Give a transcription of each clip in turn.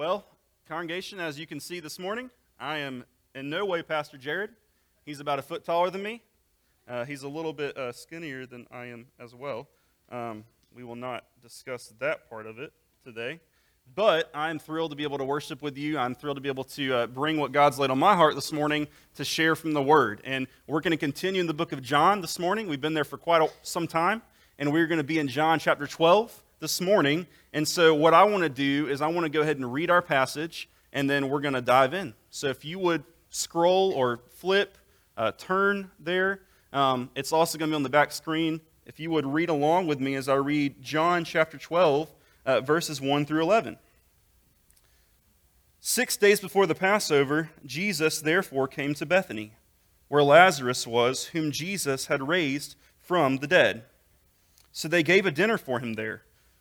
Well, congregation, as you can see this morning, I am in no way Pastor Jared. He's about a foot taller than me. Uh, he's a little bit uh, skinnier than I am as well. Um, we will not discuss that part of it today. But I'm thrilled to be able to worship with you. I'm thrilled to be able to uh, bring what God's laid on my heart this morning to share from the Word. And we're going to continue in the book of John this morning. We've been there for quite a, some time, and we're going to be in John chapter 12 this morning. And so, what I want to do is, I want to go ahead and read our passage, and then we're going to dive in. So, if you would scroll or flip, uh, turn there, um, it's also going to be on the back screen. If you would read along with me as I read John chapter 12, uh, verses 1 through 11. Six days before the Passover, Jesus therefore came to Bethany, where Lazarus was, whom Jesus had raised from the dead. So they gave a dinner for him there.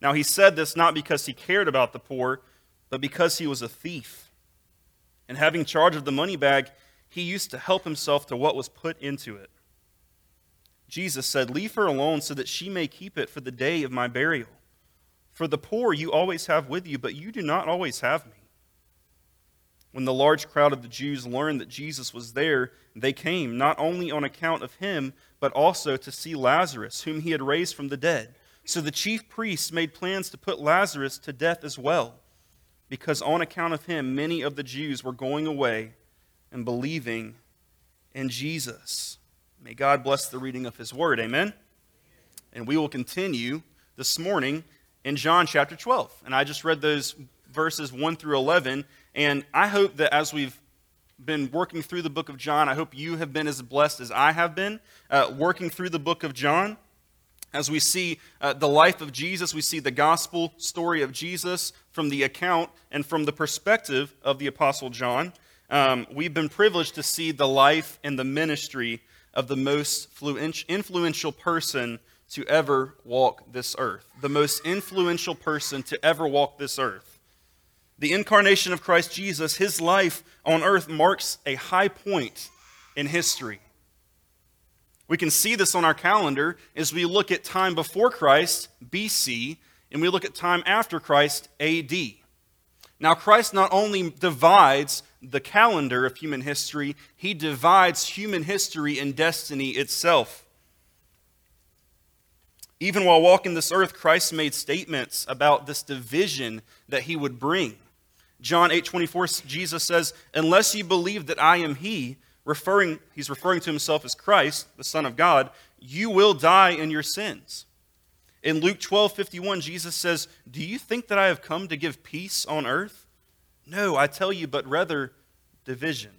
Now he said this not because he cared about the poor, but because he was a thief. And having charge of the money bag, he used to help himself to what was put into it. Jesus said, Leave her alone so that she may keep it for the day of my burial. For the poor you always have with you, but you do not always have me. When the large crowd of the Jews learned that Jesus was there, they came, not only on account of him, but also to see Lazarus, whom he had raised from the dead. So the chief priests made plans to put Lazarus to death as well, because on account of him, many of the Jews were going away and believing in Jesus. May God bless the reading of his word. Amen. And we will continue this morning in John chapter 12. And I just read those verses 1 through 11. And I hope that as we've been working through the book of John, I hope you have been as blessed as I have been uh, working through the book of John. As we see uh, the life of Jesus, we see the gospel story of Jesus from the account and from the perspective of the Apostle John. Um, we've been privileged to see the life and the ministry of the most influential person to ever walk this earth, the most influential person to ever walk this earth. The incarnation of Christ Jesus, his life on earth marks a high point in history. We can see this on our calendar as we look at time before Christ, BC, and we look at time after Christ, AD. Now, Christ not only divides the calendar of human history, he divides human history and destiny itself. Even while walking this earth, Christ made statements about this division that he would bring. John 8 24, Jesus says, Unless you believe that I am he, referring, he's referring to himself as Christ, the Son of God, you will die in your sins. In Luke 12 51, Jesus says, Do you think that I have come to give peace on earth? No, I tell you, but rather division.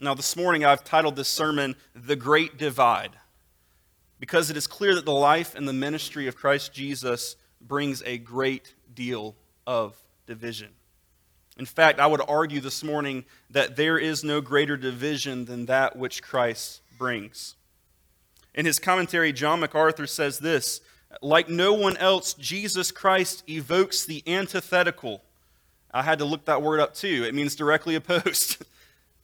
Now, this morning I've titled this sermon, The Great Divide because it is clear that the life and the ministry of Christ Jesus brings a great deal of division. In fact, I would argue this morning that there is no greater division than that which Christ brings. In his commentary, John MacArthur says this Like no one else, Jesus Christ evokes the antithetical. I had to look that word up too. It means directly opposed.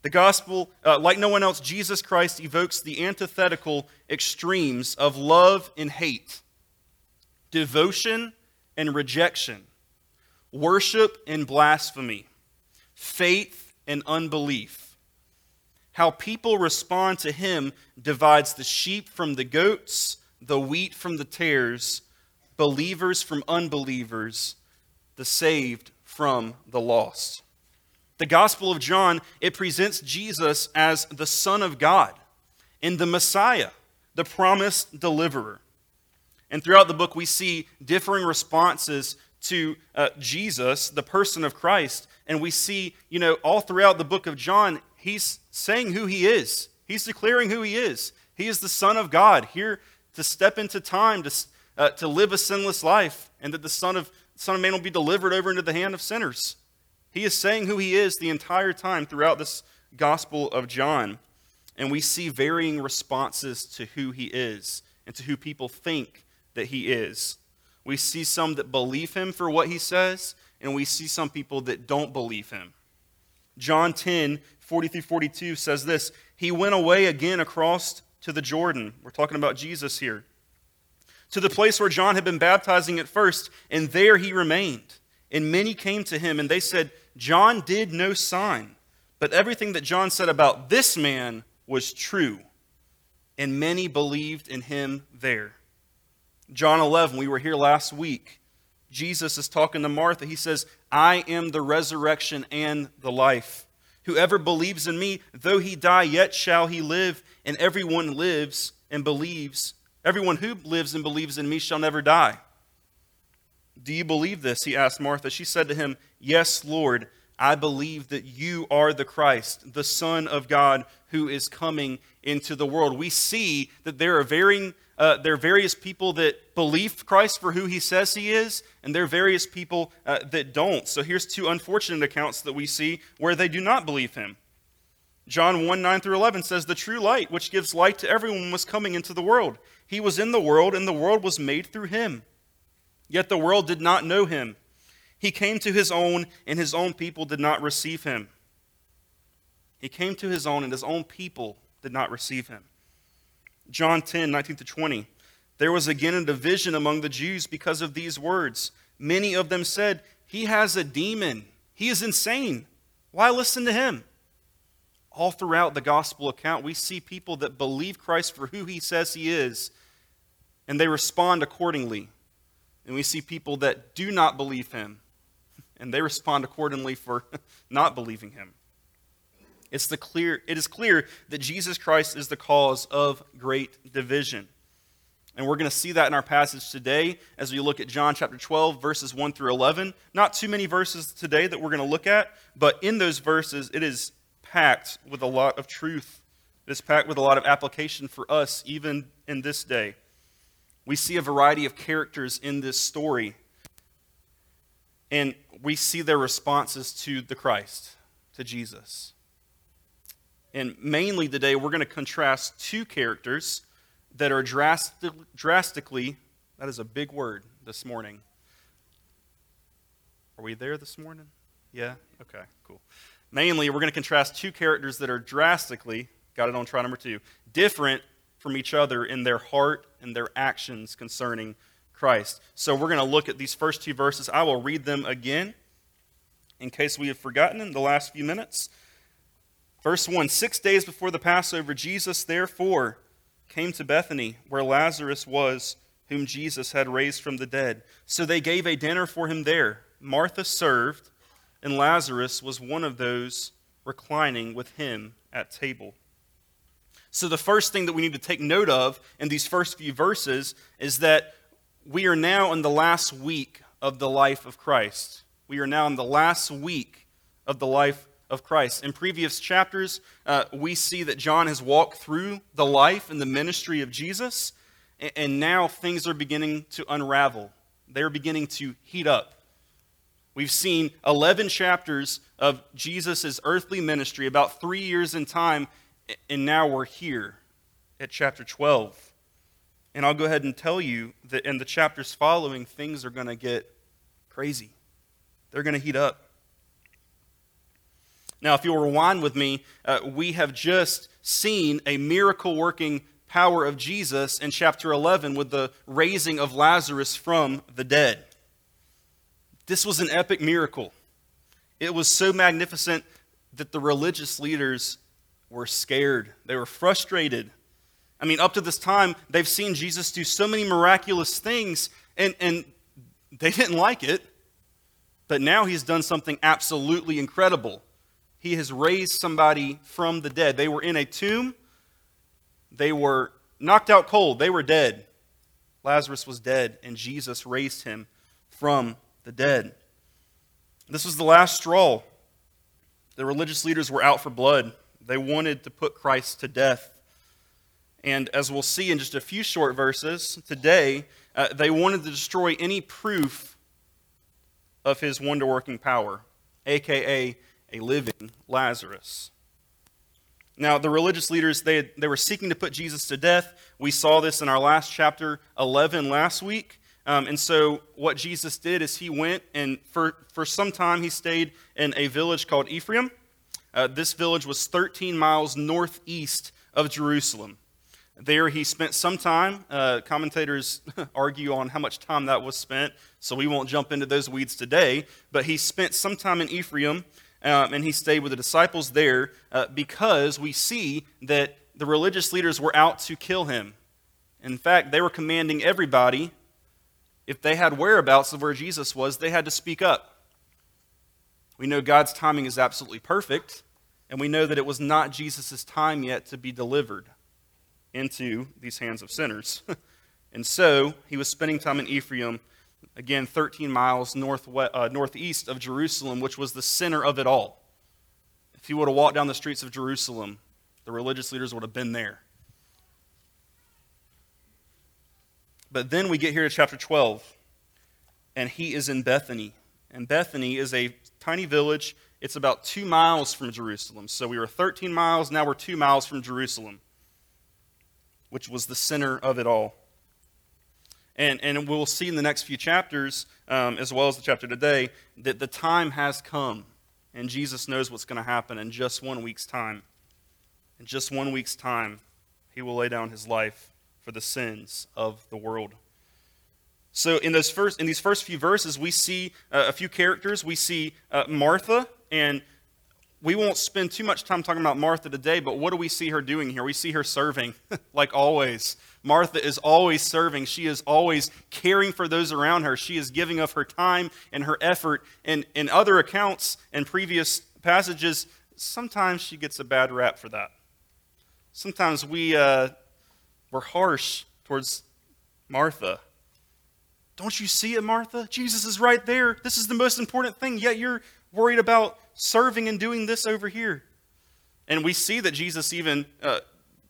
The gospel, uh, like no one else, Jesus Christ evokes the antithetical extremes of love and hate, devotion and rejection, worship and blasphemy, faith and unbelief. How people respond to him divides the sheep from the goats, the wheat from the tares, believers from unbelievers, the saved from the lost. The Gospel of John, it presents Jesus as the Son of God and the Messiah, the promised deliverer. And throughout the book, we see differing responses to uh, Jesus, the person of Christ. And we see, you know, all throughout the book of John, he's saying who he is. He's declaring who he is. He is the Son of God, here to step into time, to, uh, to live a sinless life, and that the Son of, Son of Man will be delivered over into the hand of sinners. He is saying who he is the entire time throughout this Gospel of John. And we see varying responses to who he is and to who people think that he is. We see some that believe him for what he says, and we see some people that don't believe him. John 10, 40 through 42 says this He went away again across to the Jordan. We're talking about Jesus here. To the place where John had been baptizing at first, and there he remained. And many came to him, and they said, John did no sign, but everything that John said about this man was true. And many believed in him there. John 11, we were here last week. Jesus is talking to Martha. He says, I am the resurrection and the life. Whoever believes in me, though he die, yet shall he live. And everyone lives and believes, everyone who lives and believes in me shall never die. Do you believe this? He asked Martha. She said to him, Yes, Lord, I believe that you are the Christ, the Son of God, who is coming into the world. We see that there are varying uh, there are various people that believe Christ for who he says he is, and there are various people uh, that don't. So here's two unfortunate accounts that we see where they do not believe him. John 1 9 through 11 says, The true light, which gives light to everyone, was coming into the world. He was in the world, and the world was made through him. Yet the world did not know him. He came to his own, and his own people did not receive him. He came to his own, and his own people did not receive him. John 10, 19 to 20. There was again a division among the Jews because of these words. Many of them said, He has a demon. He is insane. Why listen to him? All throughout the gospel account, we see people that believe Christ for who he says he is, and they respond accordingly. And we see people that do not believe him, and they respond accordingly for not believing him. It's the clear, it is clear that Jesus Christ is the cause of great division. And we're going to see that in our passage today as we look at John chapter 12, verses 1 through 11. Not too many verses today that we're going to look at, but in those verses, it is packed with a lot of truth. It is packed with a lot of application for us, even in this day. We see a variety of characters in this story, and we see their responses to the Christ, to Jesus. And mainly today, we're going to contrast two characters that are drastic, drastically, that is a big word this morning. Are we there this morning? Yeah? Okay, cool. Mainly, we're going to contrast two characters that are drastically, got it on try number two, different from each other in their heart and their actions concerning Christ. So we're going to look at these first two verses. I will read them again in case we have forgotten in the last few minutes. Verse 1 Six days before the Passover, Jesus therefore came to Bethany, where Lazarus was, whom Jesus had raised from the dead. So they gave a dinner for him there. Martha served, and Lazarus was one of those reclining with him at table. So, the first thing that we need to take note of in these first few verses is that we are now in the last week of the life of Christ. We are now in the last week of the life of Christ. In previous chapters, uh, we see that John has walked through the life and the ministry of Jesus, and, and now things are beginning to unravel. They're beginning to heat up. We've seen 11 chapters of Jesus' earthly ministry, about three years in time, and now we're here at chapter 12. And I'll go ahead and tell you that in the chapters following, things are going to get crazy. They're going to heat up. Now, if you'll rewind with me, uh, we have just seen a miracle working power of Jesus in chapter 11 with the raising of Lazarus from the dead. This was an epic miracle. It was so magnificent that the religious leaders were scared, they were frustrated. I mean, up to this time, they've seen Jesus do so many miraculous things, and, and they didn't like it. But now he's done something absolutely incredible he has raised somebody from the dead. They were in a tomb, they were knocked out cold, they were dead. Lazarus was dead, and Jesus raised him from the dead. This was the last straw. The religious leaders were out for blood. They wanted to put Christ to death. And as we'll see in just a few short verses today, uh, they wanted to destroy any proof of his wonder working power. aka a living Lazarus. Now, the religious leaders, they, they were seeking to put Jesus to death. We saw this in our last chapter 11 last week. Um, and so, what Jesus did is he went and for, for some time he stayed in a village called Ephraim. Uh, this village was 13 miles northeast of Jerusalem. There he spent some time. Uh, commentators argue on how much time that was spent, so we won't jump into those weeds today. But he spent some time in Ephraim, um, and he stayed with the disciples there uh, because we see that the religious leaders were out to kill him. In fact, they were commanding everybody, if they had whereabouts of where Jesus was, they had to speak up. We know God's timing is absolutely perfect, and we know that it was not Jesus' time yet to be delivered into these hands of sinners. and so he was spending time in Ephraim, again, 13 miles north, uh, northeast of Jerusalem, which was the center of it all. If he would have walked down the streets of Jerusalem, the religious leaders would have been there. But then we get here to chapter 12, and he is in Bethany. And Bethany is a tiny village. It's about two miles from Jerusalem. So we were 13 miles, now we're two miles from Jerusalem, which was the center of it all. And, and we'll see in the next few chapters, um, as well as the chapter today, that the time has come. And Jesus knows what's going to happen in just one week's time. In just one week's time, he will lay down his life for the sins of the world. So in those first in these first few verses, we see uh, a few characters. We see uh, Martha, and we won't spend too much time talking about Martha today. But what do we see her doing here? We see her serving, like always. Martha is always serving. She is always caring for those around her. She is giving of her time and her effort. And in other accounts and previous passages, sometimes she gets a bad rap for that. Sometimes we uh, we're harsh towards Martha. Don't you see it, Martha? Jesus is right there. This is the most important thing, yet you're worried about serving and doing this over here. And we see that Jesus even uh,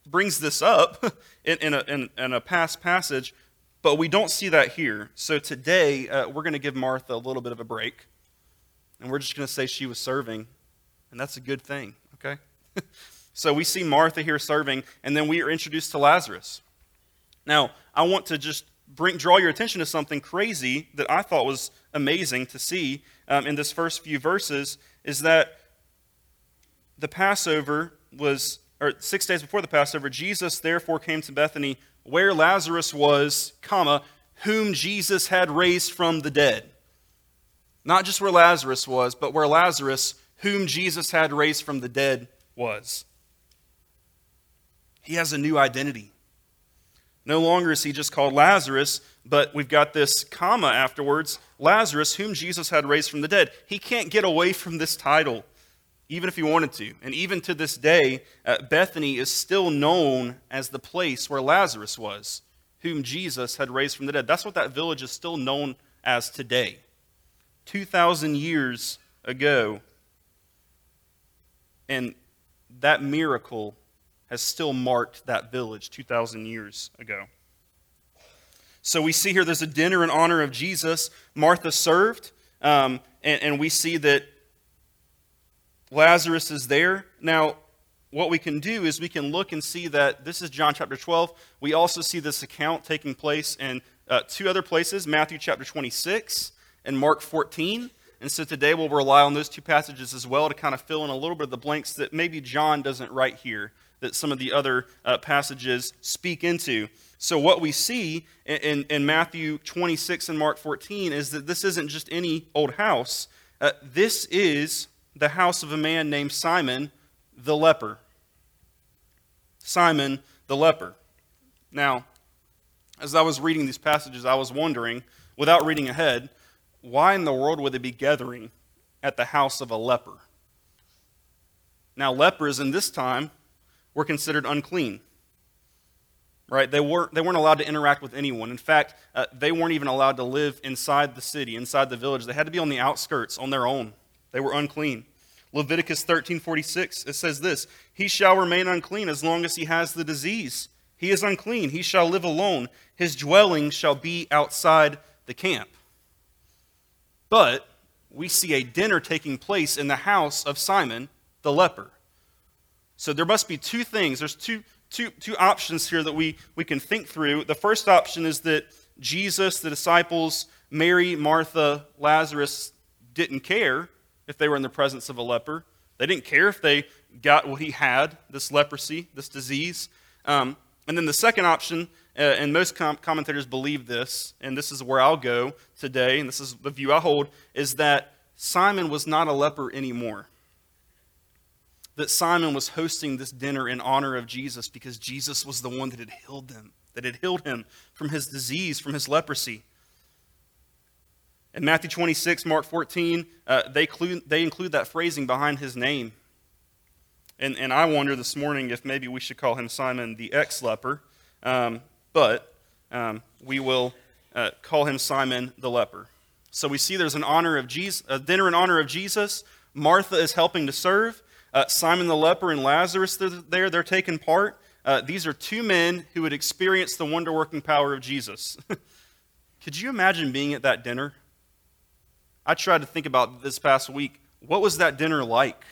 brings this up in, in, a, in, in, a, past passage, but we don't see that here. So today, uh, we're going to give Martha a little bit of a break, and we're just going to say she was serving, and that's a good thing, okay? so we see Martha here serving, and then we are introduced to Lazarus. Now, I want to just bring, draw your attention to something crazy that I thought was amazing to see um, in this first few verses is that the Passover was, or six days before the Passover, Jesus therefore came to Bethany where Lazarus was, comma, whom Jesus had raised from the dead. Not just where Lazarus was, but where Lazarus, whom Jesus had raised from the dead, was. He has a new identity. No longer is he just called Lazarus, but we've got this comma afterwards Lazarus, whom Jesus had raised from the dead. He can't get away from this title, even if he wanted to. And even to this day, uh, Bethany is still known as the place where Lazarus was, whom Jesus had raised from the dead. That's what that village is still known as today. 2,000 years ago. And that miracle has still marked that village 2,000 years ago. So we see here there's a dinner in honor of Jesus. Martha served, um, and, and we see that Lazarus is there. Now, what we can do is we can look and see that this is John chapter 12. We also see this account taking place in uh, two other places Matthew chapter 26 and Mark 14. And so today we'll rely on those two passages as well to kind of fill in a little bit of the blanks that maybe John doesn't write here that some of the other uh, passages speak into. So, what we see in, in, in, Matthew 26 and Mark 14 is that this isn't just any old house. Uh, this is the house of a man named Simon the leper. Simon the leper. Now, as I was reading these passages, I was wondering, without reading ahead, why in the world would they be gathering at the house of a leper? Now, lepers in this time were considered unclean. Right? They weren't, they weren't allowed to interact with anyone. In fact, uh, they weren't even allowed to live inside the city, inside the village. They had to be on the outskirts on their own. They were unclean. Leviticus 13:46 it says this, "He shall remain unclean as long as he has the disease. He is unclean, he shall live alone. His dwelling shall be outside the camp." But we see a dinner taking place in the house of Simon the leper. So there must be two things. There's two, two, two options here that we, we can think through. The first option is that Jesus, the disciples, Mary, Martha, Lazarus didn't care if they were in the presence of a leper. They didn't care if they got what he had, this leprosy, this disease. Um, and then the second option, uh, and most com- commentators believe this, and this is where I'll go today, and this is the view I hold, is that Simon was not a leper anymore. That Simon was hosting this dinner in honor of Jesus because Jesus was the one that had healed them, that had healed him from his disease, from his leprosy. In Matthew 26, Mark 14, uh, they, include, they include that phrasing behind his name. And, and I wonder this morning if maybe we should call him Simon the ex leper, um, but um, we will uh, call him Simon the leper. So we see there's an honor of Jesus, a dinner in honor of Jesus. Martha is helping to serve. Uh, Simon the leper and Lazarus they're there, they're taking part. Uh, these are two men who had experienced the wonder working power of Jesus. Could you imagine being at that dinner? I tried to think about this past week. What was that dinner like?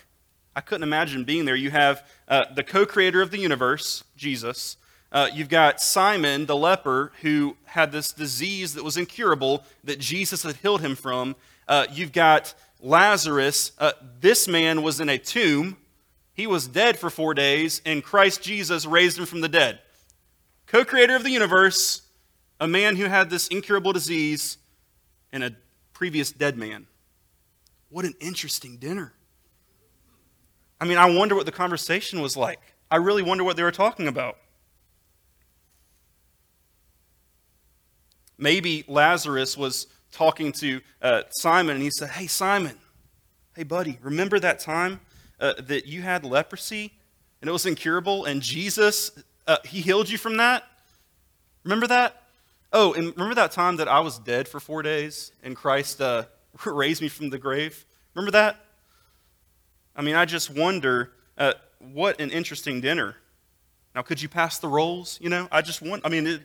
I couldn't imagine being there. You have uh, the co creator of the universe, Jesus. Uh, you've got Simon, the leper, who had this disease that was incurable that Jesus had healed him from. Uh, you've got Lazarus. Uh, this man was in a tomb. He was dead for four days, and Christ Jesus raised him from the dead. Co creator of the universe, a man who had this incurable disease, and a previous dead man. What an interesting dinner. I mean, I wonder what the conversation was like. I really wonder what they were talking about. Maybe Lazarus was talking to uh, Simon and he said, Hey, Simon, hey, buddy, remember that time uh, that you had leprosy and it was incurable and Jesus, uh, he healed you from that? Remember that? Oh, and remember that time that I was dead for four days and Christ uh, raised me from the grave? Remember that? I mean, I just wonder uh, what an interesting dinner. Now, could you pass the rolls? You know, I just want, I mean, it,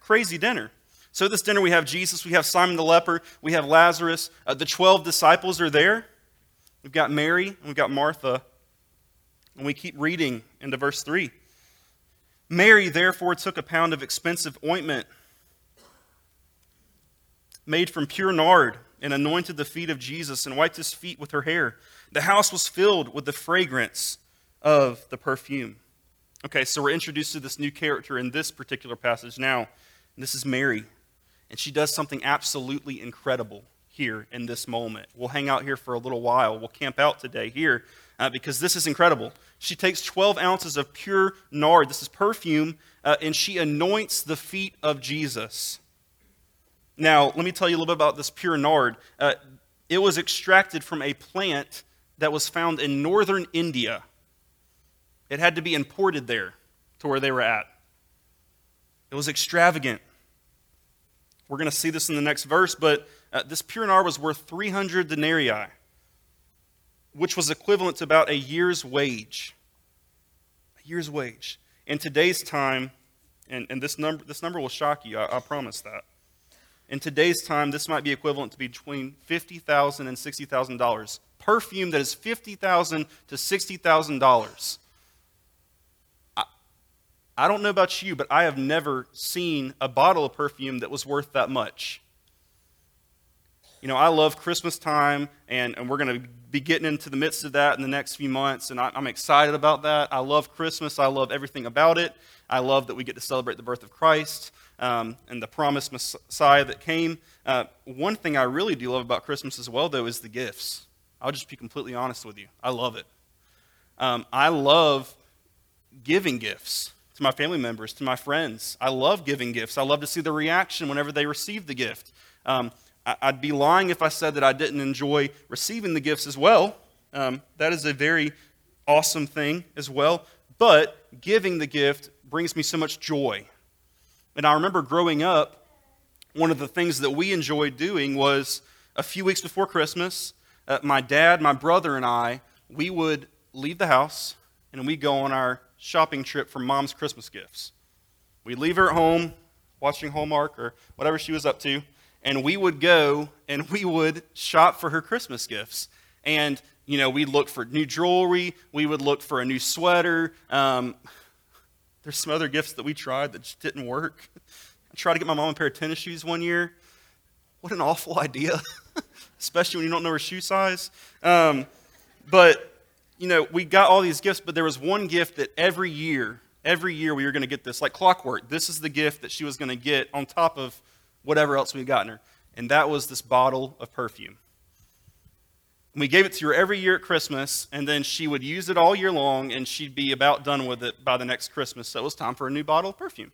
crazy dinner. So, this dinner, we have Jesus, we have Simon the leper, we have Lazarus. Uh, the 12 disciples are there. We've got Mary, and we've got Martha. And we keep reading into verse 3. Mary, therefore, took a pound of expensive ointment made from pure nard and anointed the feet of Jesus and wiped his feet with her hair. The house was filled with the fragrance of the perfume. Okay, so we're introduced to this new character in this particular passage now. This is Mary. And she does something absolutely incredible here in this moment. We'll hang out here for a little while. We'll camp out today here uh, because this is incredible. She takes 12 ounces of pure nard, this is perfume, uh, and she anoints the feet of Jesus. Now, let me tell you a little bit about this pure nard. Uh, it was extracted from a plant that was found in northern India. It had to be imported there to where they were at. It was extravagant. We're going to see this in the next verse, but uh, this pure nard was worth 300 denarii, which was equivalent to about a year's wage. A year's wage. In today's time, and, and this, number, this number will shock you, I, I promise that. In today's time, this might be equivalent to between $50,000 and $60,000. Perfume that is 50,000 to $60,000. I, I don't know about you, but I have never seen a bottle of perfume that was worth that much. You know, I love Christmas time, and, and we're going to be getting into the midst of that in the next few months, and I, I'm excited about that. I love Christmas. I love everything about it. I love that we get to celebrate the birth of Christ um, and the promised Messiah that came. Uh, one thing I really do love about Christmas as well, though, is the gifts. I'll just be completely honest with you. I love it. Um, I love giving gifts to my family members, to my friends. I love giving gifts. I love to see the reaction whenever they receive the gift. Um, I, would be lying if I said that I didn't enjoy receiving the gifts as well. Um, that is a very awesome thing as well. But giving the gift brings me so much joy. And I remember growing up, one of the things that we enjoyed doing was a few weeks before Christmas, uh, my dad, my brother, and I, we would leave the house and we'd go on our shopping trip for mom's Christmas gifts. We'd leave her at home watching Hallmark or whatever she was up to, and we would go and we would shop for her Christmas gifts. And, you know, we'd look for new jewelry, we would look for a new sweater. Um, there's some other gifts that we tried that just didn't work. I tried to get my mom a pair of tennis shoes one year. What an awful idea, especially when you don't know her shoe size. Um, but, you know, we got all these gifts, but there was one gift that every year, every year we were going to get this, like clockwork. This is the gift that she was going to get on top of whatever else we'd gotten her. And that was this bottle of perfume. We gave it to her every year at Christmas, and then she would use it all year long, and she'd be about done with it by the next Christmas. So it was time for a new bottle of perfume.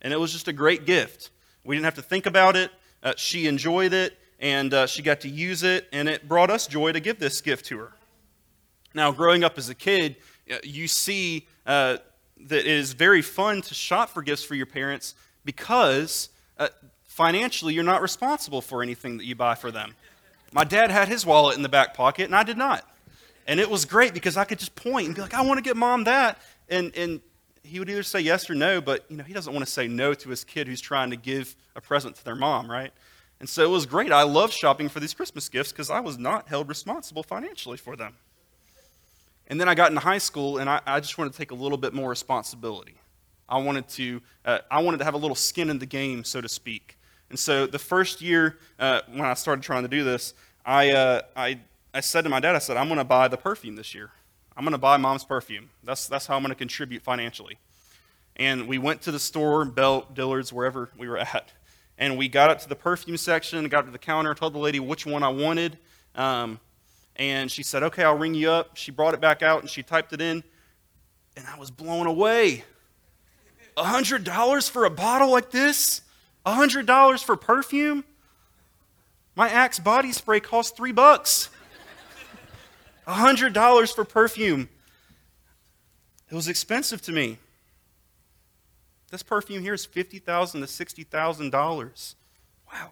And it was just a great gift. We didn't have to think about it. Uh, she enjoyed it, and uh, she got to use it, and it brought us joy to give this gift to her. Now, growing up as a kid, uh, you see uh, that it is very fun to shop for gifts for your parents because uh, financially you're not responsible for anything that you buy for them. My dad had his wallet in the back pocket, and I did not. And it was great because I could just point and be like, I want to get mom that. And, and he would either say yes or no, but you know, he doesn't want to say no to his kid who's trying to give a present to their mom, right? And so it was great. I loved shopping for these Christmas gifts because I was not held responsible financially for them. And then I got into high school, and I, I just wanted to take a little bit more responsibility. I wanted to, uh, I wanted to have a little skin in the game, so to speak. And so the first year uh, when I started trying to do this, I, uh, I, I said to my dad, I said, I'm going to buy the perfume this year. I'm going to buy mom's perfume. That's, that's how I'm going to contribute financially. And we went to the store, Belk, Dillard's, wherever we were at. And we got up to the perfume section, got to the counter, told the lady which one I wanted. Um, and she said, Okay, I'll ring you up. She brought it back out and she typed it in. And I was blown away. $100 for a bottle like this? $100 for perfume? My Axe body spray costs three bucks. $100 for perfume. It was expensive to me. This perfume here is 50,000 to $60,000. Wow.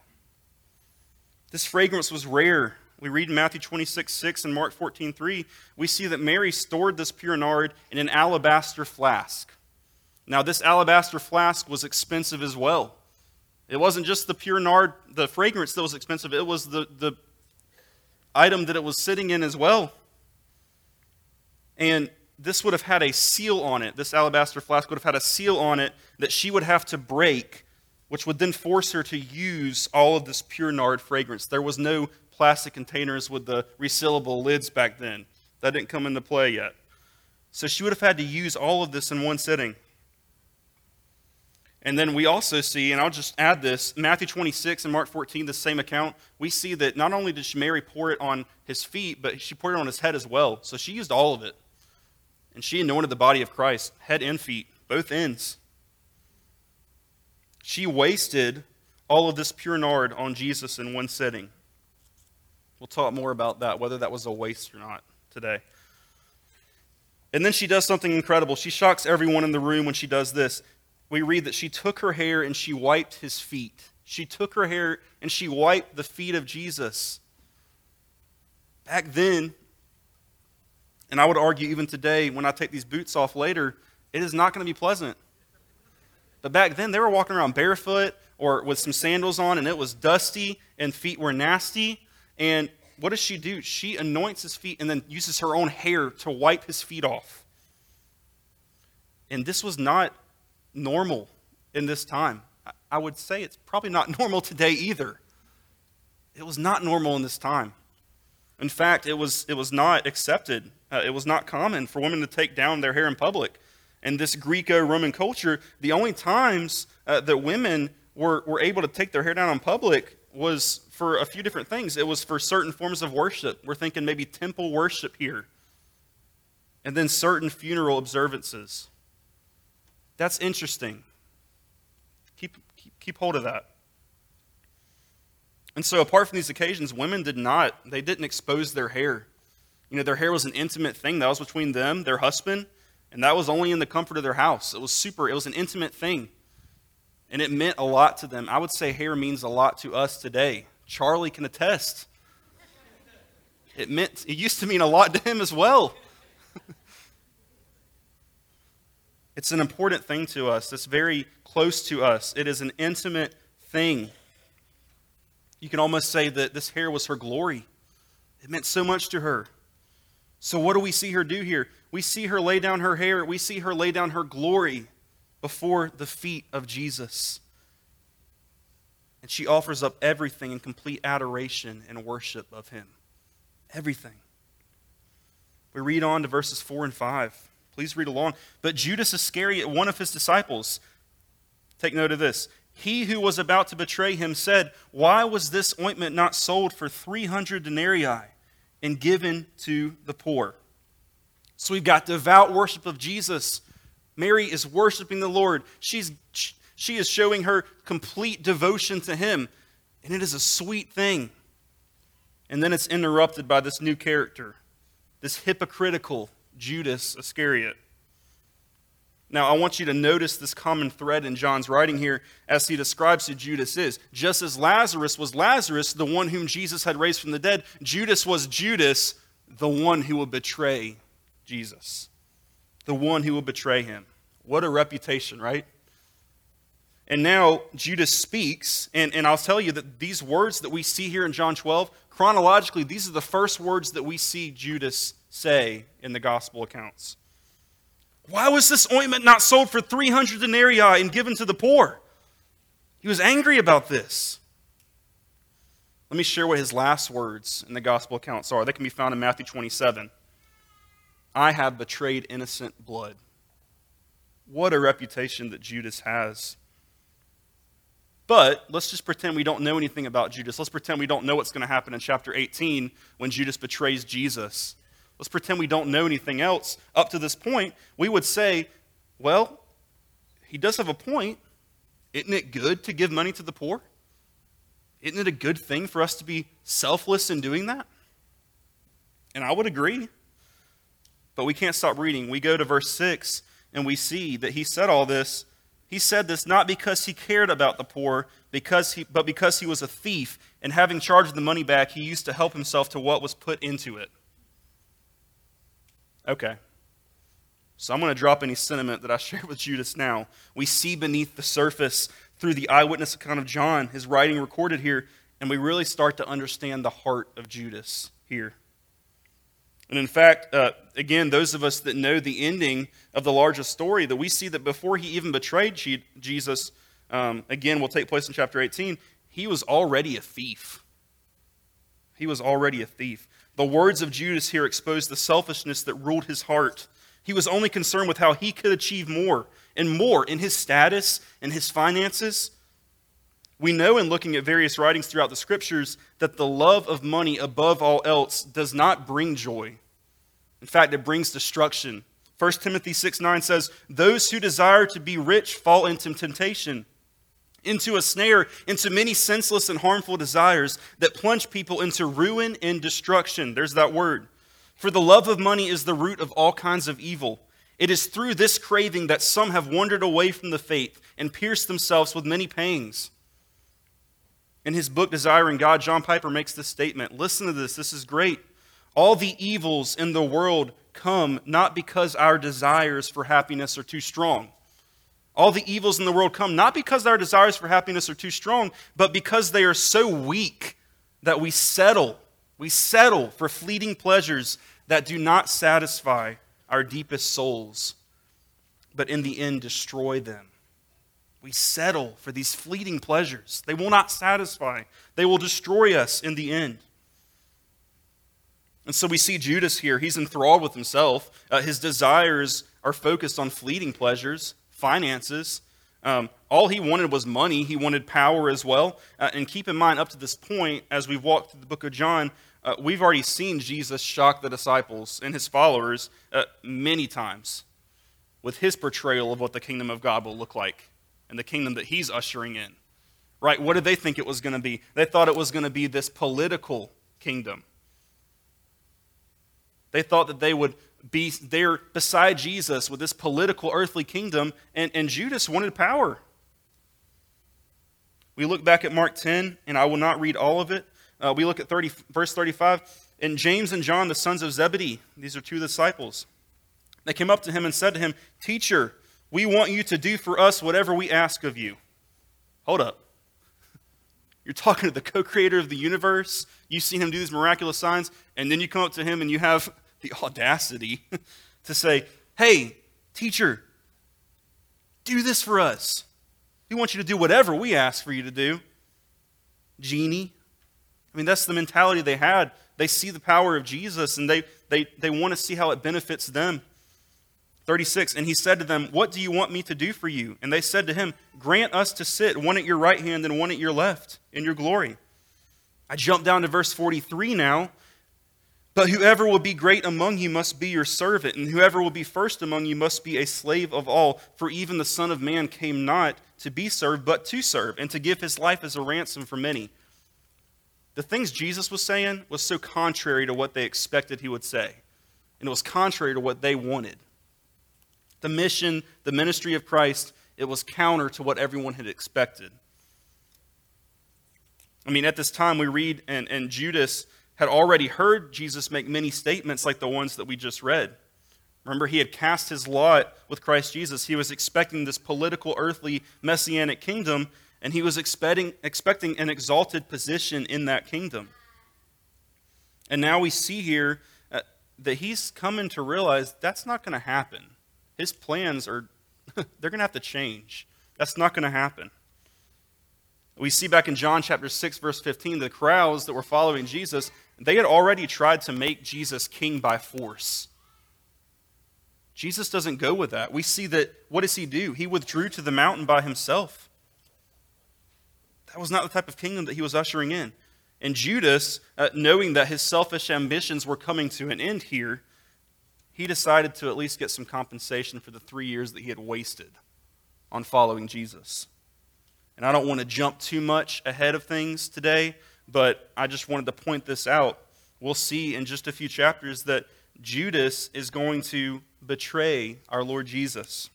This fragrance was rare. We read in Matthew 26, 6 and Mark 14, 3, we see that Mary stored this pure nard in an alabaster flask. Now, this alabaster flask was expensive as well. It wasn't just the pure nard, the fragrance that was expensive, it was the, the item that it was sitting in as well. And this would have had a seal on it. This alabaster flask would have had a seal on it that she would have to break, which would then force her to use all of this pure nard fragrance. There was no plastic containers with the resealable lids back then. That didn't come into play yet. So she would have had to use all of this in one sitting. And then we also see, and I'll just add this Matthew 26 and Mark 14, the same account, we see that not only did Mary pour it on his feet, but she poured it on his head as well. So she used all of it. And she anointed the body of Christ, head and feet, both ends. She wasted all of this pure nard on Jesus in one sitting. We'll talk more about that, whether that was a waste or not today. And then she does something incredible. She shocks everyone in the room when she does this we read that she took her hair and she wiped his feet. She took her hair and she wiped the feet of Jesus. Back then, and I would argue even today, when I take these boots off later, it is not going to be pleasant. But back then, they were walking around barefoot or with some sandals on, and it was dusty, and feet were nasty. And what does she do? She anoints his feet and then uses her own hair to wipe his feet off. And this was not normal in this time. I would say it's probably not normal today either. It was not normal in this time. In fact, it was, it was not accepted. Uh, it was not common for women to take down their hair in public. In this Greco Roman culture, the only times uh, that women were, were able to take their hair down in public was for a few different things. It was for certain forms of worship. We're thinking maybe temple worship here. And then certain funeral observances. That's interesting. Keep, keep, keep hold of that. And so, apart from these occasions, women did not, they didn't expose their hair. You know, their hair was an intimate thing. That was between them, their husband, and that was only in the comfort of their house. It was super, it was an intimate thing. And it meant a lot to them. I would say hair means a lot to us today. Charlie can attest. It meant, it used to mean a lot to him as well. It's an important thing to us. It's very close to us. It is an intimate thing. You can almost say that this hair was her glory. It meant so much to her. So, what do we see her do here? We see her lay down her hair, we see her lay down her glory before the feet of Jesus. And she offers up everything in complete adoration and worship of him. Everything. We read on to verses 4 and 5. Please read along. But Judas Iscariot, one of his disciples, take note of this. He who was about to betray him said, Why was this ointment not sold for 300 denarii and given to the poor? So we've got devout worship of Jesus. Mary is worshiping the Lord. She's she is showing her complete devotion to him. And it is a sweet thing. And then it's interrupted by this new character, this hypocritical Judas Iscariot. Now, I want you to notice this common thread in John's writing here as he describes who Judas is. Just as Lazarus was Lazarus, the one whom Jesus had raised from the dead, Judas was Judas, the one who will betray Jesus, the one who will betray him. What a reputation, right? And now Judas speaks, and, and I'll tell you that these words that we see here in John 12, chronologically, these are the first words that we see Judas say in the gospel accounts. Why was this ointment not sold for 300 denarii and given to the poor? He was angry about this. Let me share what his last words in the gospel accounts are. They can be found in Matthew 27. I have betrayed innocent blood. What a reputation that Judas has. But let's just pretend we don't know anything about Judas. Let's pretend we don't know what's going to happen in chapter 18 when Judas betrays Jesus. Let's pretend we don't know anything else. Up to this point, we would say, well, he does have a point. Isn't it good to give money to the poor? Isn't it a good thing for us to be selfless in doing that? And I would agree. But we can't stop reading. We go to verse 6 and we see that he said all this he said this not because he cared about the poor, because he, but because he was a thief, and having charged the money back, he used to help himself to what was put into it. Okay. So I'm going to drop any sentiment that I shared with Judas now. We see beneath the surface through the eyewitness account of John, his writing recorded here, and we really start to understand the heart of Judas here. And in fact, uh, again, those of us that know the ending of the larger story, that we see that before he even betrayed Jesus, um, again, will take place in chapter 18, he was already a thief. He was already a thief. The words of Judas here expose the selfishness that ruled his heart. He was only concerned with how he could achieve more and more in his status and his finances. We know in looking at various writings throughout the scriptures that the love of money above all else does not bring joy. In fact, it brings destruction. 1 Timothy 6 9 says, Those who desire to be rich fall into temptation, into a snare, into many senseless and harmful desires that plunge people into ruin and destruction. There's that word. For the love of money is the root of all kinds of evil. It is through this craving that some have wandered away from the faith and pierced themselves with many pangs. In his book, Desiring God, John Piper makes this statement. Listen to this, this is great. All the evils in the world come not because our desires for happiness are too strong. All the evils in the world come not because our desires for happiness are too strong, but because they are so weak that we settle. We settle for fleeting pleasures that do not satisfy our deepest souls, but in the end destroy them. We settle for these fleeting pleasures. They will not satisfy, they will destroy us in the end. And so we see Judas here. He's enthralled with himself. Uh, his desires are focused on fleeting pleasures, finances. Um, all he wanted was money. He wanted power as well. Uh, and keep in mind, up to this point, as we've walked through the book of John, uh, we've already seen Jesus shock the disciples and his followers uh, many times with his portrayal of what the kingdom of God will look like and the kingdom that he's ushering in. Right? What did they think it was going to be? They thought it was going to be this political kingdom. They thought that they would be there beside Jesus with this political earthly kingdom, and, and Judas wanted power. We look back at Mark 10, and I will not read all of it. Uh, we look at 30, verse 35. And James and John, the sons of Zebedee, these are two disciples, they came up to him and said to him, Teacher, we want you to do for us whatever we ask of you. Hold up. You're talking to the co creator of the universe. You've seen him do these miraculous signs, and then you come up to him and you have the audacity to say, Hey, teacher, do this for us. We want you to do whatever we ask for you to do. Genie. I mean, that's the mentality they had. They see the power of Jesus and they, they, they want to see how it benefits them. 36, and he said to them, What do you want me to do for you? And they said to him, Grant us to sit, one at your right hand and one at your left, in your glory. I jump down to verse 43 now. But whoever will be great among you must be your servant, and whoever will be first among you must be a slave of all. For even the Son of Man came not to be served, but to serve, and to give his life as a ransom for many. The things Jesus was saying was so contrary to what they expected he would say, and it was contrary to what they wanted. The mission, the ministry of Christ, it was counter to what everyone had expected. I mean, at this time, we read, and, and Judas had already heard Jesus make many statements like the ones that we just read. Remember, he had cast his lot with Christ Jesus. He was expecting this political, earthly, messianic kingdom, and he was expecting, expecting an exalted position in that kingdom. And now we see here uh, that he's coming to realize that's not going to happen. His plans are, they're going to have to change. That's not going to happen. We see back in John chapter 6, verse 15, the crowds that were following Jesus, they had already tried to make Jesus king by force. Jesus doesn't go with that. We see that, what does he do? He withdrew to the mountain by himself. That was not the type of kingdom that he was ushering in. And Judas, uh, knowing that his selfish ambitions were coming to an end here, he decided to at least get some compensation for the three years that he had wasted on following Jesus. And I don't want to jump too much ahead of things today, but I just wanted to point this out. We'll see in just a few chapters that Judas is going to betray our Lord Jesus.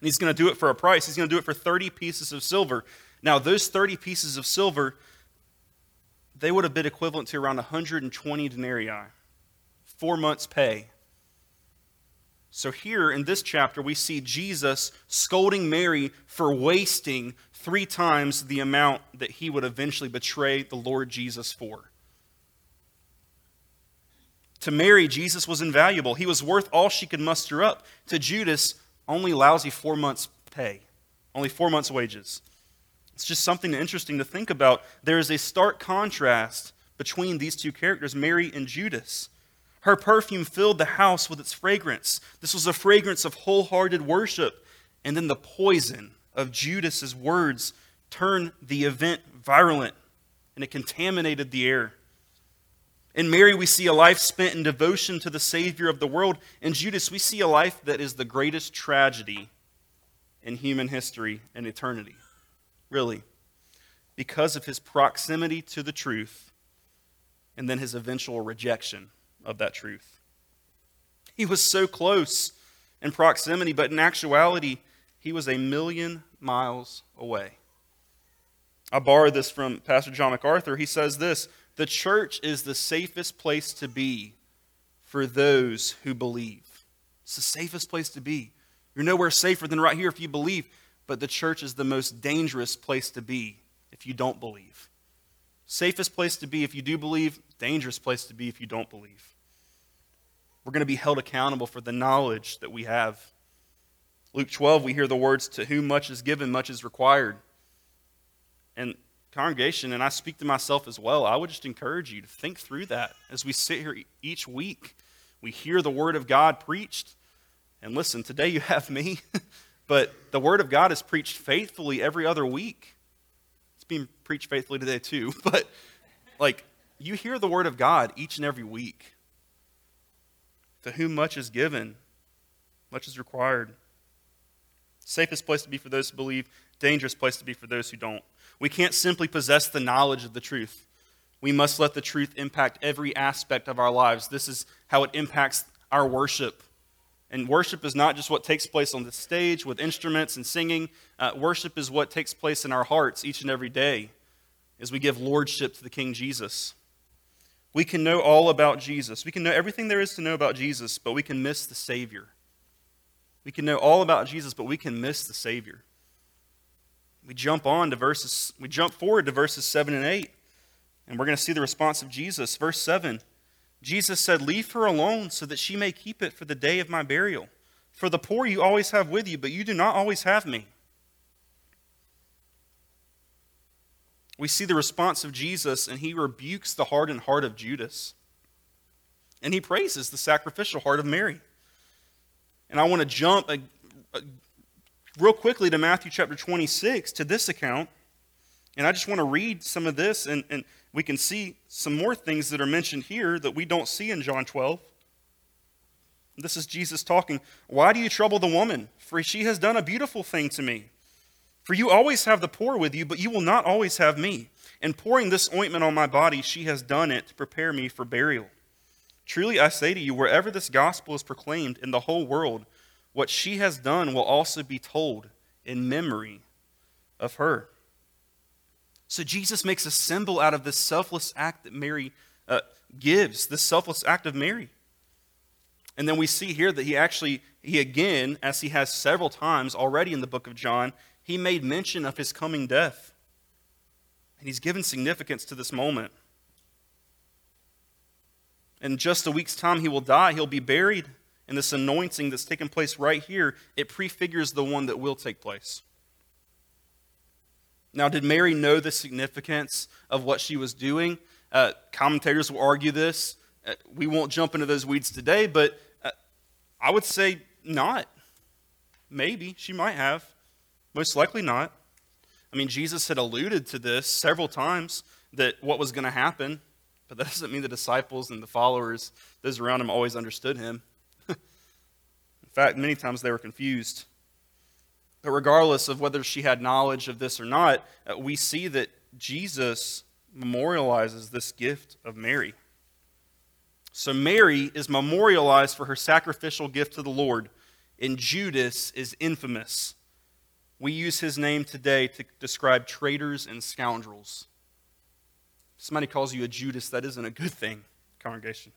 And he's going to do it for a price. He's going to do it for 30 pieces of silver. Now, those 30 pieces of silver, they would have been equivalent to around 120 denarii, four months' pay. So, here in this chapter, we see Jesus scolding Mary for wasting three times the amount that he would eventually betray the Lord Jesus for. To Mary, Jesus was invaluable. He was worth all she could muster up. To Judas, only lousy four months' pay, only four months' wages. It's just something interesting to think about. There is a stark contrast between these two characters, Mary and Judas. Her perfume filled the house with its fragrance. This was a fragrance of wholehearted worship. And then the poison of Judas's words turned the event virulent and it contaminated the air. In Mary, we see a life spent in devotion to the Savior of the world. In Judas, we see a life that is the greatest tragedy in human history and eternity. Really. Because of his proximity to the truth and then his eventual rejection of that truth. He was so close in proximity, but in actuality, he was a million miles away. I borrowed this from Pastor John MacArthur. He says this The church is the safest place to be for those who believe. It's the safest place to be. You're nowhere safer than right here if you believe, but the church is the most dangerous place to be if you don't believe. Safest place to be if you do believe, dangerous place to be if you don't believe. We're going to be held accountable for the knowledge that we have. Luke 12, we hear the words, To whom much is given, much is required. And congregation, and I speak to myself as well, I would just encourage you to think through that as we sit here each week. We hear the Word of God preached. And listen, today you have me, but the Word of God is preached faithfully every other week. It's being preached faithfully today too, but like you hear the Word of God each and every week. To whom much is given, much is required. Safest place to be for those who believe, dangerous place to be for those who don't. We can't simply possess the knowledge of the truth. We must let the truth impact every aspect of our lives. This is how it impacts our worship. And worship is not just what takes place on the stage with instruments and singing. Uh, worship is what takes place in our hearts each and every day as we give lordship to the King Jesus. We can know all about Jesus. We can know everything there is to know about Jesus, but we can miss the Savior. We can know all about Jesus, but we can miss the Savior. we jump on to verses, we jump forward to verses 7 and 8, and we're going to see the response of Jesus. Verse 7 Jesus said, Leave her alone so that she may keep it for the day of my burial. For the poor you always have with you, but you do not always have me. We see the response of Jesus, and he rebukes the hardened heart of Judas. And he praises the sacrificial heart of Mary. And I want to jump a, a, real quickly to Matthew chapter 26 to this account. And I just want to read some of this, and, and we can see some more things that are mentioned here that we don't see in John 12. This is Jesus talking. Why do you trouble the woman? For she has done a beautiful thing to me. For you always have the poor with you, but you will not always have me. And pouring this ointment on my body, she has done it to prepare me for burial. Truly I say to you, wherever this gospel is proclaimed in the whole world, what she has done will also be told in memory of her. So Jesus makes a symbol out of this selfless act that Mary uh, gives, this selfless act of Mary. And then we see here that he actually, he again, as he has several times already in the book of John, he made mention of his coming death. And he's given significance to this moment. In just a week's time, he will die. He'll be buried. And this anointing that's taking place right here, it prefigures the one that will take place. Now, did Mary know the significance of what she was doing? Uh, commentators will argue this. Uh, we won't jump into those weeds today, but uh, I would say not. Maybe. She might have. Most likely not. I mean, Jesus had alluded to this several times that what was going to happen, but that doesn't mean the disciples and the followers, those around him, always understood him. In fact, many times they were confused. But regardless of whether she had knowledge of this or not, uh, we see that Jesus memorializes this gift of Mary. So Mary is memorialized for her sacrificial gift to the Lord, and Judas is infamous. We use his name today to describe traitors and scoundrels. Somebody calls you a Judas, that isn't a good thing, congregation.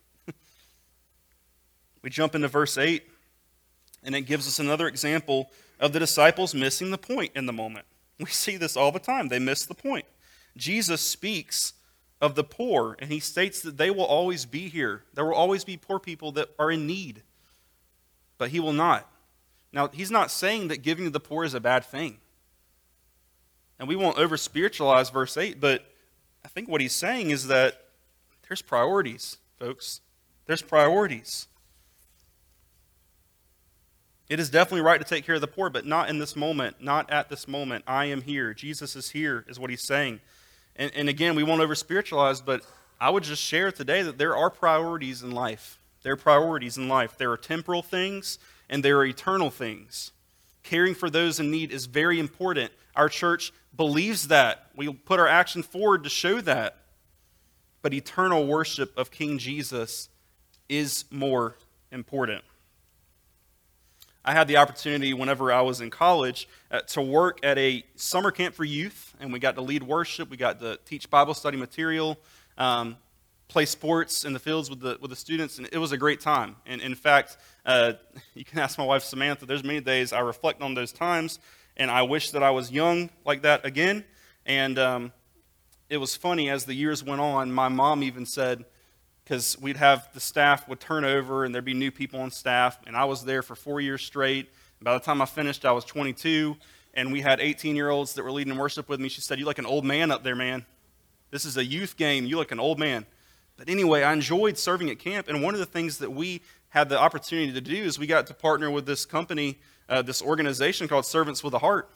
we jump into verse 8. And it gives us another example of the disciples missing the point in the moment. We see this all the time. They miss the point. Jesus speaks of the poor, and he states that they will always be here. There will always be poor people that are in need, but he will not. Now, he's not saying that giving to the poor is a bad thing. And we won't over spiritualize verse 8, but I think what he's saying is that there's priorities, folks. There's priorities. It is definitely right to take care of the poor, but not in this moment, not at this moment. I am here. Jesus is here, is what he's saying. And, and again, we won't over spiritualize, but I would just share today that there are priorities in life. There are priorities in life. There are temporal things and there are eternal things. Caring for those in need is very important. Our church believes that. We put our action forward to show that. But eternal worship of King Jesus is more important. I had the opportunity whenever I was in college uh, to work at a summer camp for youth, and we got to lead worship, we got to teach Bible study material, um, play sports in the fields with the, with the students, and it was a great time. And in fact, uh, you can ask my wife Samantha, there's many days I reflect on those times, and I wish that I was young like that again. And um, it was funny, as the years went on, my mom even said, because we'd have the staff would turn over and there'd be new people on staff. And I was there for four years straight. By the time I finished, I was 22, and we had 18 year olds that were leading worship with me. She said, You look like an old man up there, man. This is a youth game. You look like an old man. But anyway, I enjoyed serving at camp, and one of the things that we had the opportunity to do is we got to partner with this company, uh, this organization called Servants with a Heart.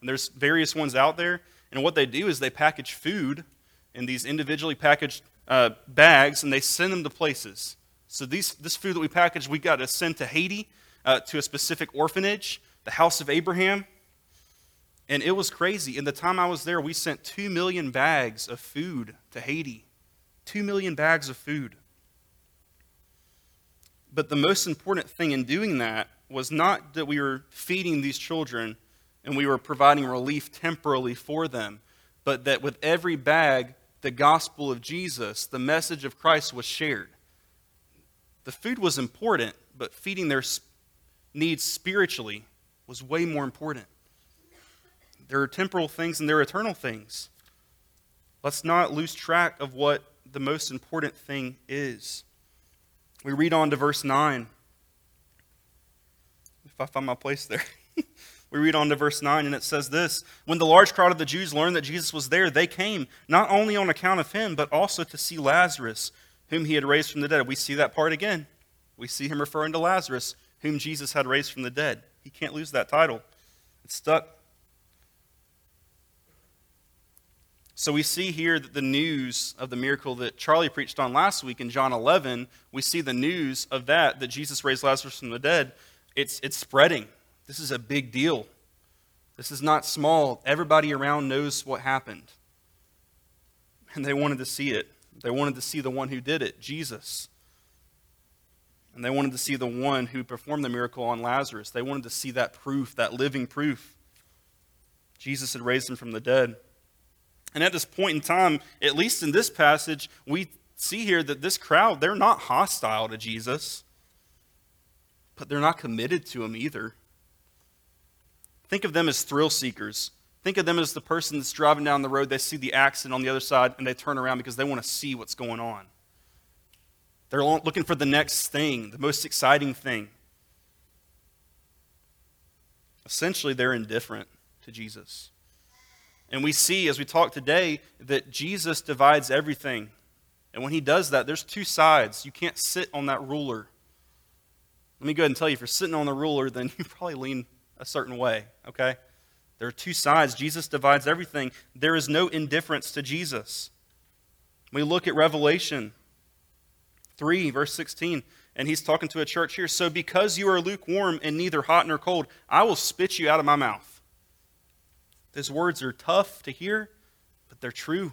And there's various ones out there, and what they do is they package food in these individually packaged uh, bags and they send them to places. So these, this food that we package, we got to send to Haiti, uh, to a specific orphanage, the House of Abraham. And it was crazy. In the time I was there, we sent 2 million bags of food to Haiti. 2 million bags of food. But the most important thing in doing that was not that we were feeding these children and we were providing relief temporarily for them, but that with every bag, the gospel of Jesus, the message of Christ was shared. The food was important, but feeding their needs spiritually was way more important. There are temporal things and there are eternal things. Let's not lose track of what the most important thing is. We read on to verse 9. If I find my place there. we read on to verse 9, and it says this When the large crowd of the Jews learned that Jesus was there, they came, not only on account of him, but also to see Lazarus, whom he had raised from the dead. We see that part again. We see him referring to Lazarus, whom Jesus had raised from the dead. He can't lose that title. It's stuck. So we see here that the news of the miracle that Charlie preached on last week in John 11, we see the news of that, that Jesus raised Lazarus from the dead. It's, it's spreading. This is a big deal. This is not small. Everybody around knows what happened. And they wanted to see it. They wanted to see the one who did it, Jesus. And they wanted to see the one who performed the miracle on Lazarus. They wanted to see that proof, that living proof. Jesus had raised him from the dead. And at this point in time, at least in this passage, we see here that this crowd, they're not hostile to Jesus, but they're not committed to him either. Think of them as thrill seekers. Think of them as the person that's driving down the road, they see the accident on the other side, and they turn around because they want to see what's going on. They're looking for the next thing, the most exciting thing. Essentially, they're indifferent to Jesus. And we see, as we talk today, that Jesus divides everything. And when he does that, there's two sides. You can't sit on that ruler. Let me go ahead and tell you if you're sitting on the ruler, then you probably lean a certain way, okay? There are two sides. Jesus divides everything. There is no indifference to Jesus. We look at Revelation 3, verse 16, and he's talking to a church here. So, because you are lukewarm and neither hot nor cold, I will spit you out of my mouth. Those words are tough to hear, but they're true.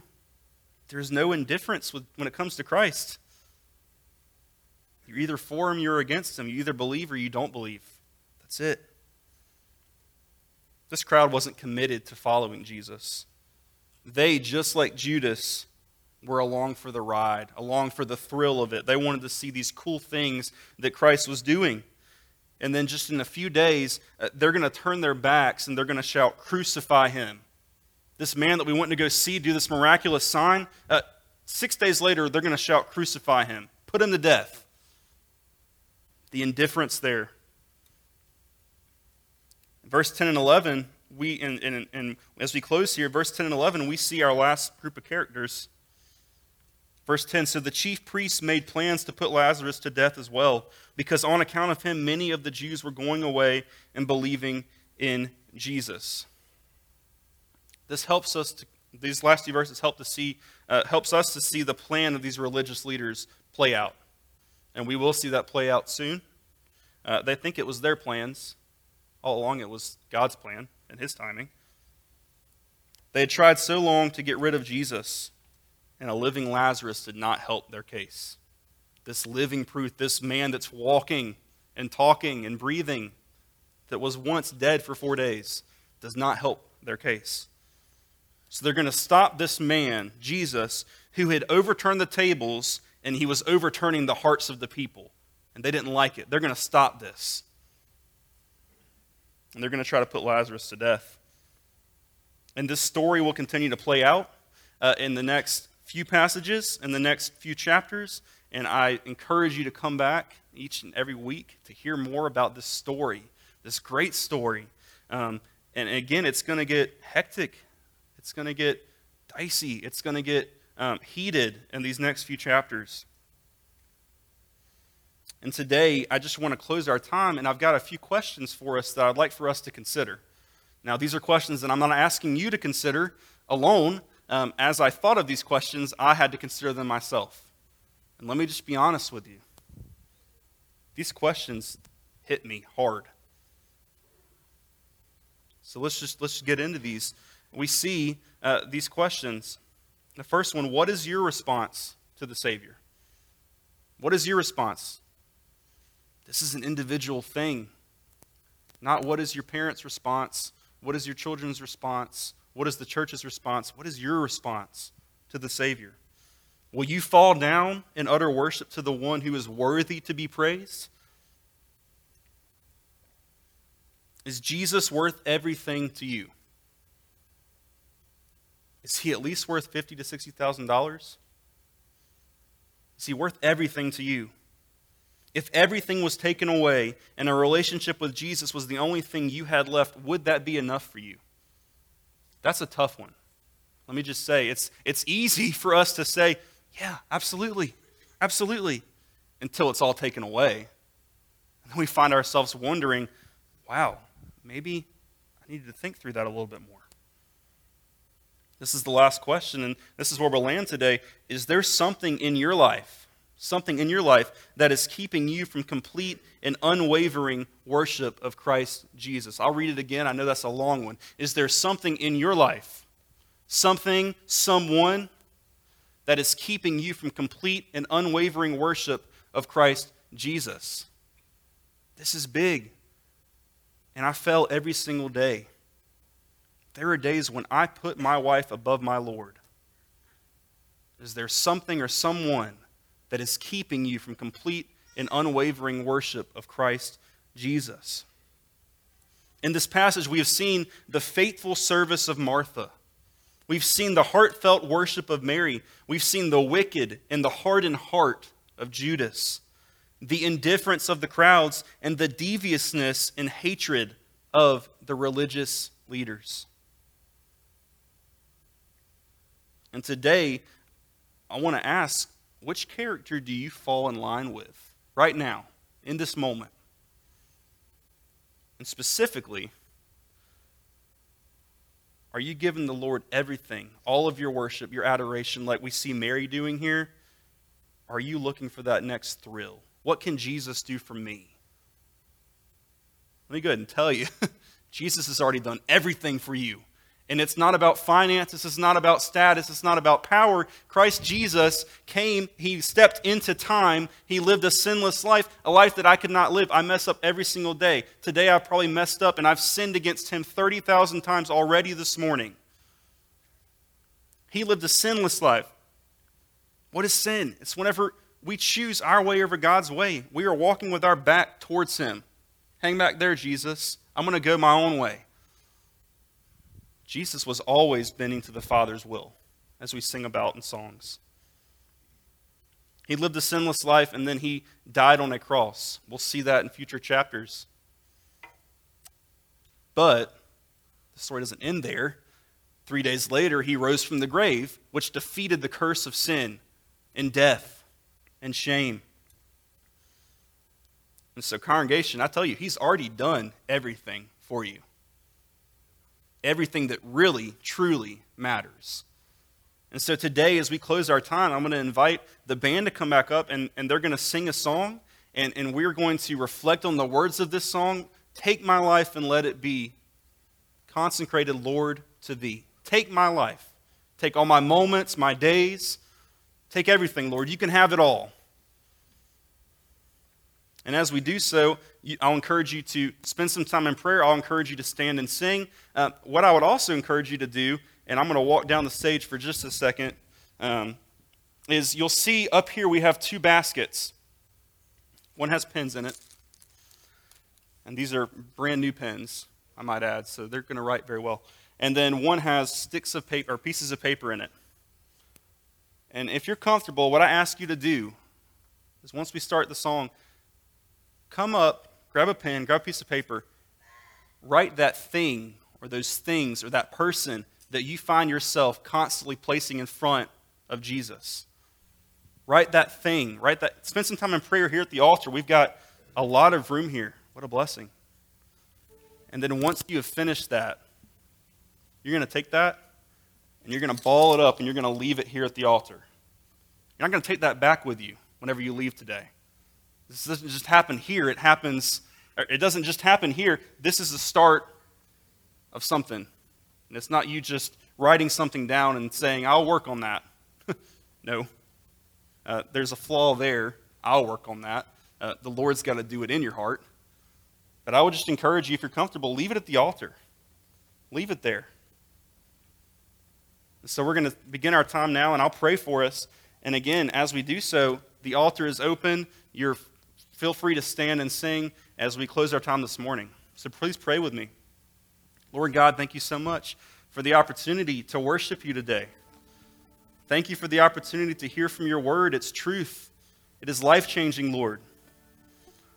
There's no indifference when it comes to Christ. You're either for him, you're against him. You either believe or you don't believe. That's it. This crowd wasn't committed to following Jesus. They, just like Judas, were along for the ride, along for the thrill of it. They wanted to see these cool things that Christ was doing. And then, just in a few days, uh, they're going to turn their backs and they're going to shout, Crucify him. This man that we went to go see do this miraculous sign, uh, six days later, they're going to shout, Crucify him. Put him to death. The indifference there. Verse 10 and 11, we, and, and, and as we close here, verse 10 and 11, we see our last group of characters Verse 10 So the chief priests made plans to put Lazarus to death as well, because on account of him, many of the Jews were going away and believing in Jesus. This helps us to, these last few verses help to see, uh, helps us to see the plan of these religious leaders play out. And we will see that play out soon. Uh, they think it was their plans. All along, it was God's plan and his timing. They had tried so long to get rid of Jesus and a living Lazarus did not help their case. This living proof, this man that's walking and talking and breathing, that was once dead for four days, does not help their case. So they're going to stop this man, Jesus, who had overturned the tables and he was overturning the hearts of the people. And they didn't like it. They're going to stop this. And they're going to try to put Lazarus to death. And this story will continue to play out uh, in the next few passages in the next few chapters, and I encourage you to come back each and every week to hear more about this story, this great story. Um, and again, it's going to get hectic, it's going to get dicey, it's going to get um, heated in these next few chapters. And today, I just want to close our time, and I've got a few questions for us that I'd like for us to consider. Now, these are questions that I'm not asking you to consider alone, um, as I thought of these questions, I had to consider them myself. And let me just be honest with you. These questions hit me hard. So let's just let's just get into these. We see uh, these questions. The first one: What is your response to the Savior? What is your response? This is an individual thing. Not what is your parents' response? What is your children's response? What is the church's response? What is your response to the Savior? Will you fall down in utter worship to the one who is worthy to be praised? Is Jesus worth everything to you? Is he at least worth fifty to sixty thousand dollars? Is he worth everything to you? If everything was taken away and a relationship with Jesus was the only thing you had left, would that be enough for you? That's a tough one. Let me just say, it's, it's easy for us to say, yeah, absolutely, absolutely, until it's all taken away. And then we find ourselves wondering, wow, maybe I needed to think through that a little bit more. This is the last question, and this is where we'll land today. Is there something in your life, something in your life that is keeping you from complete and unwavering worship of Christ Jesus? I'll read it again. I know that's a long one. Is there something in your life, something, someone, that is keeping you from complete and unwavering worship of Christ Jesus? This is big. And I fell every single day. There are days when I put my wife above my Lord. Is there something or someone that is keeping you from complete and unwavering worship of Christ Jesus? In this passage, we have seen the faithful service of Martha. We've seen the heartfelt worship of Mary. We've seen the wicked and the hardened heart of Judas, the indifference of the crowds, and the deviousness and hatred of the religious leaders. And today, I want to ask which character do you fall in line with right now, in this moment? And specifically, are you giving the Lord everything, all of your worship, your adoration, like we see Mary doing here? Are you looking for that next thrill? What can Jesus do for me? Let me go ahead and tell you Jesus has already done everything for you. And it's not about finances, it's not about status, it's not about power. Christ Jesus came, he stepped into time, he lived a sinless life, a life that I could not live. I mess up every single day. Today I've probably messed up and I've sinned against him 30,000 times already this morning. He lived a sinless life. What is sin? It's whenever we choose our way over God's way. We are walking with our back towards him. Hang back there, Jesus. I'm going to go my own way. Jesus was always bending to the Father's will, as we sing about in songs. He lived a sinless life and then he died on a cross. We'll see that in future chapters. But the story doesn't end there. Three days later, he rose from the grave, which defeated the curse of sin and death and shame. And so, congregation, I tell you, he's already done everything for you everything that really, truly matters. And so today, as we close our time, I'm going to invite the band to come back up and, and they're going to sing a song. And, and we're going to reflect on the words of this song Take my life and let it be consecrated, Lord, to thee. Take my life. Take all my moments, my days. Take everything, Lord. You can have it all. And as we do so, I'll encourage you to spend some time in prayer. I'll encourage you to stand and sing. Uh, what I would also encourage you to do, and I'm going to walk down the stage for just a second, um, is you'll see up here we have two baskets. One has pens in it, and these are brand new pens, I might add, so they're going to write very well. And then one has sticks of paper or pieces of paper in it. And if you're comfortable, what I ask you to do is once we start the song, come up, grab a pen, grab a piece of paper, write that thing or those things or that person that you find yourself constantly placing in front of Jesus. Write that thing. Write that. Spend some time in prayer here at the altar. We've got a lot of room here. What a blessing. And then once you have finished that, you're going to take that and you're going to ball it up and you're going to leave it here at the altar. You're not going to take that back with you whenever you leave today. This doesn't just happen here, it happens, it doesn't just happen here. This is the start of something. And it's not you just writing something down and saying, I'll work on that. no. Uh, there's a flaw there. I'll work on that. Uh, the Lord's got to do it in your heart. But I would just encourage you, if you're comfortable, leave it at the altar. Leave it there. So we're going to begin our time now, and I'll pray for us. And again, as we do so, the altar is open. You're feel free to stand and sing as we close our time this morning. So please pray with me. Lord God, thank you so much for the opportunity to worship you today. Thank you for the opportunity to hear from your word. It's truth, it is life changing, Lord.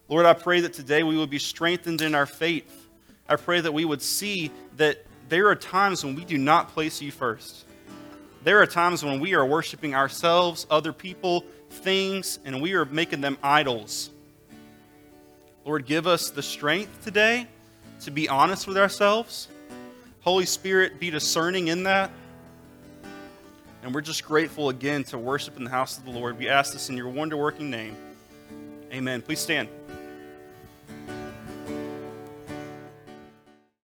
Lord, I pray that today we would be strengthened in our faith. I pray that we would see that there are times when we do not place you first. There are times when we are worshiping ourselves, other people, things, and we are making them idols. Lord, give us the strength today to be honest with ourselves. Holy Spirit, be discerning in that. And we're just grateful again to worship in the house of the Lord. We ask this in your wonder working name. Amen. Please stand.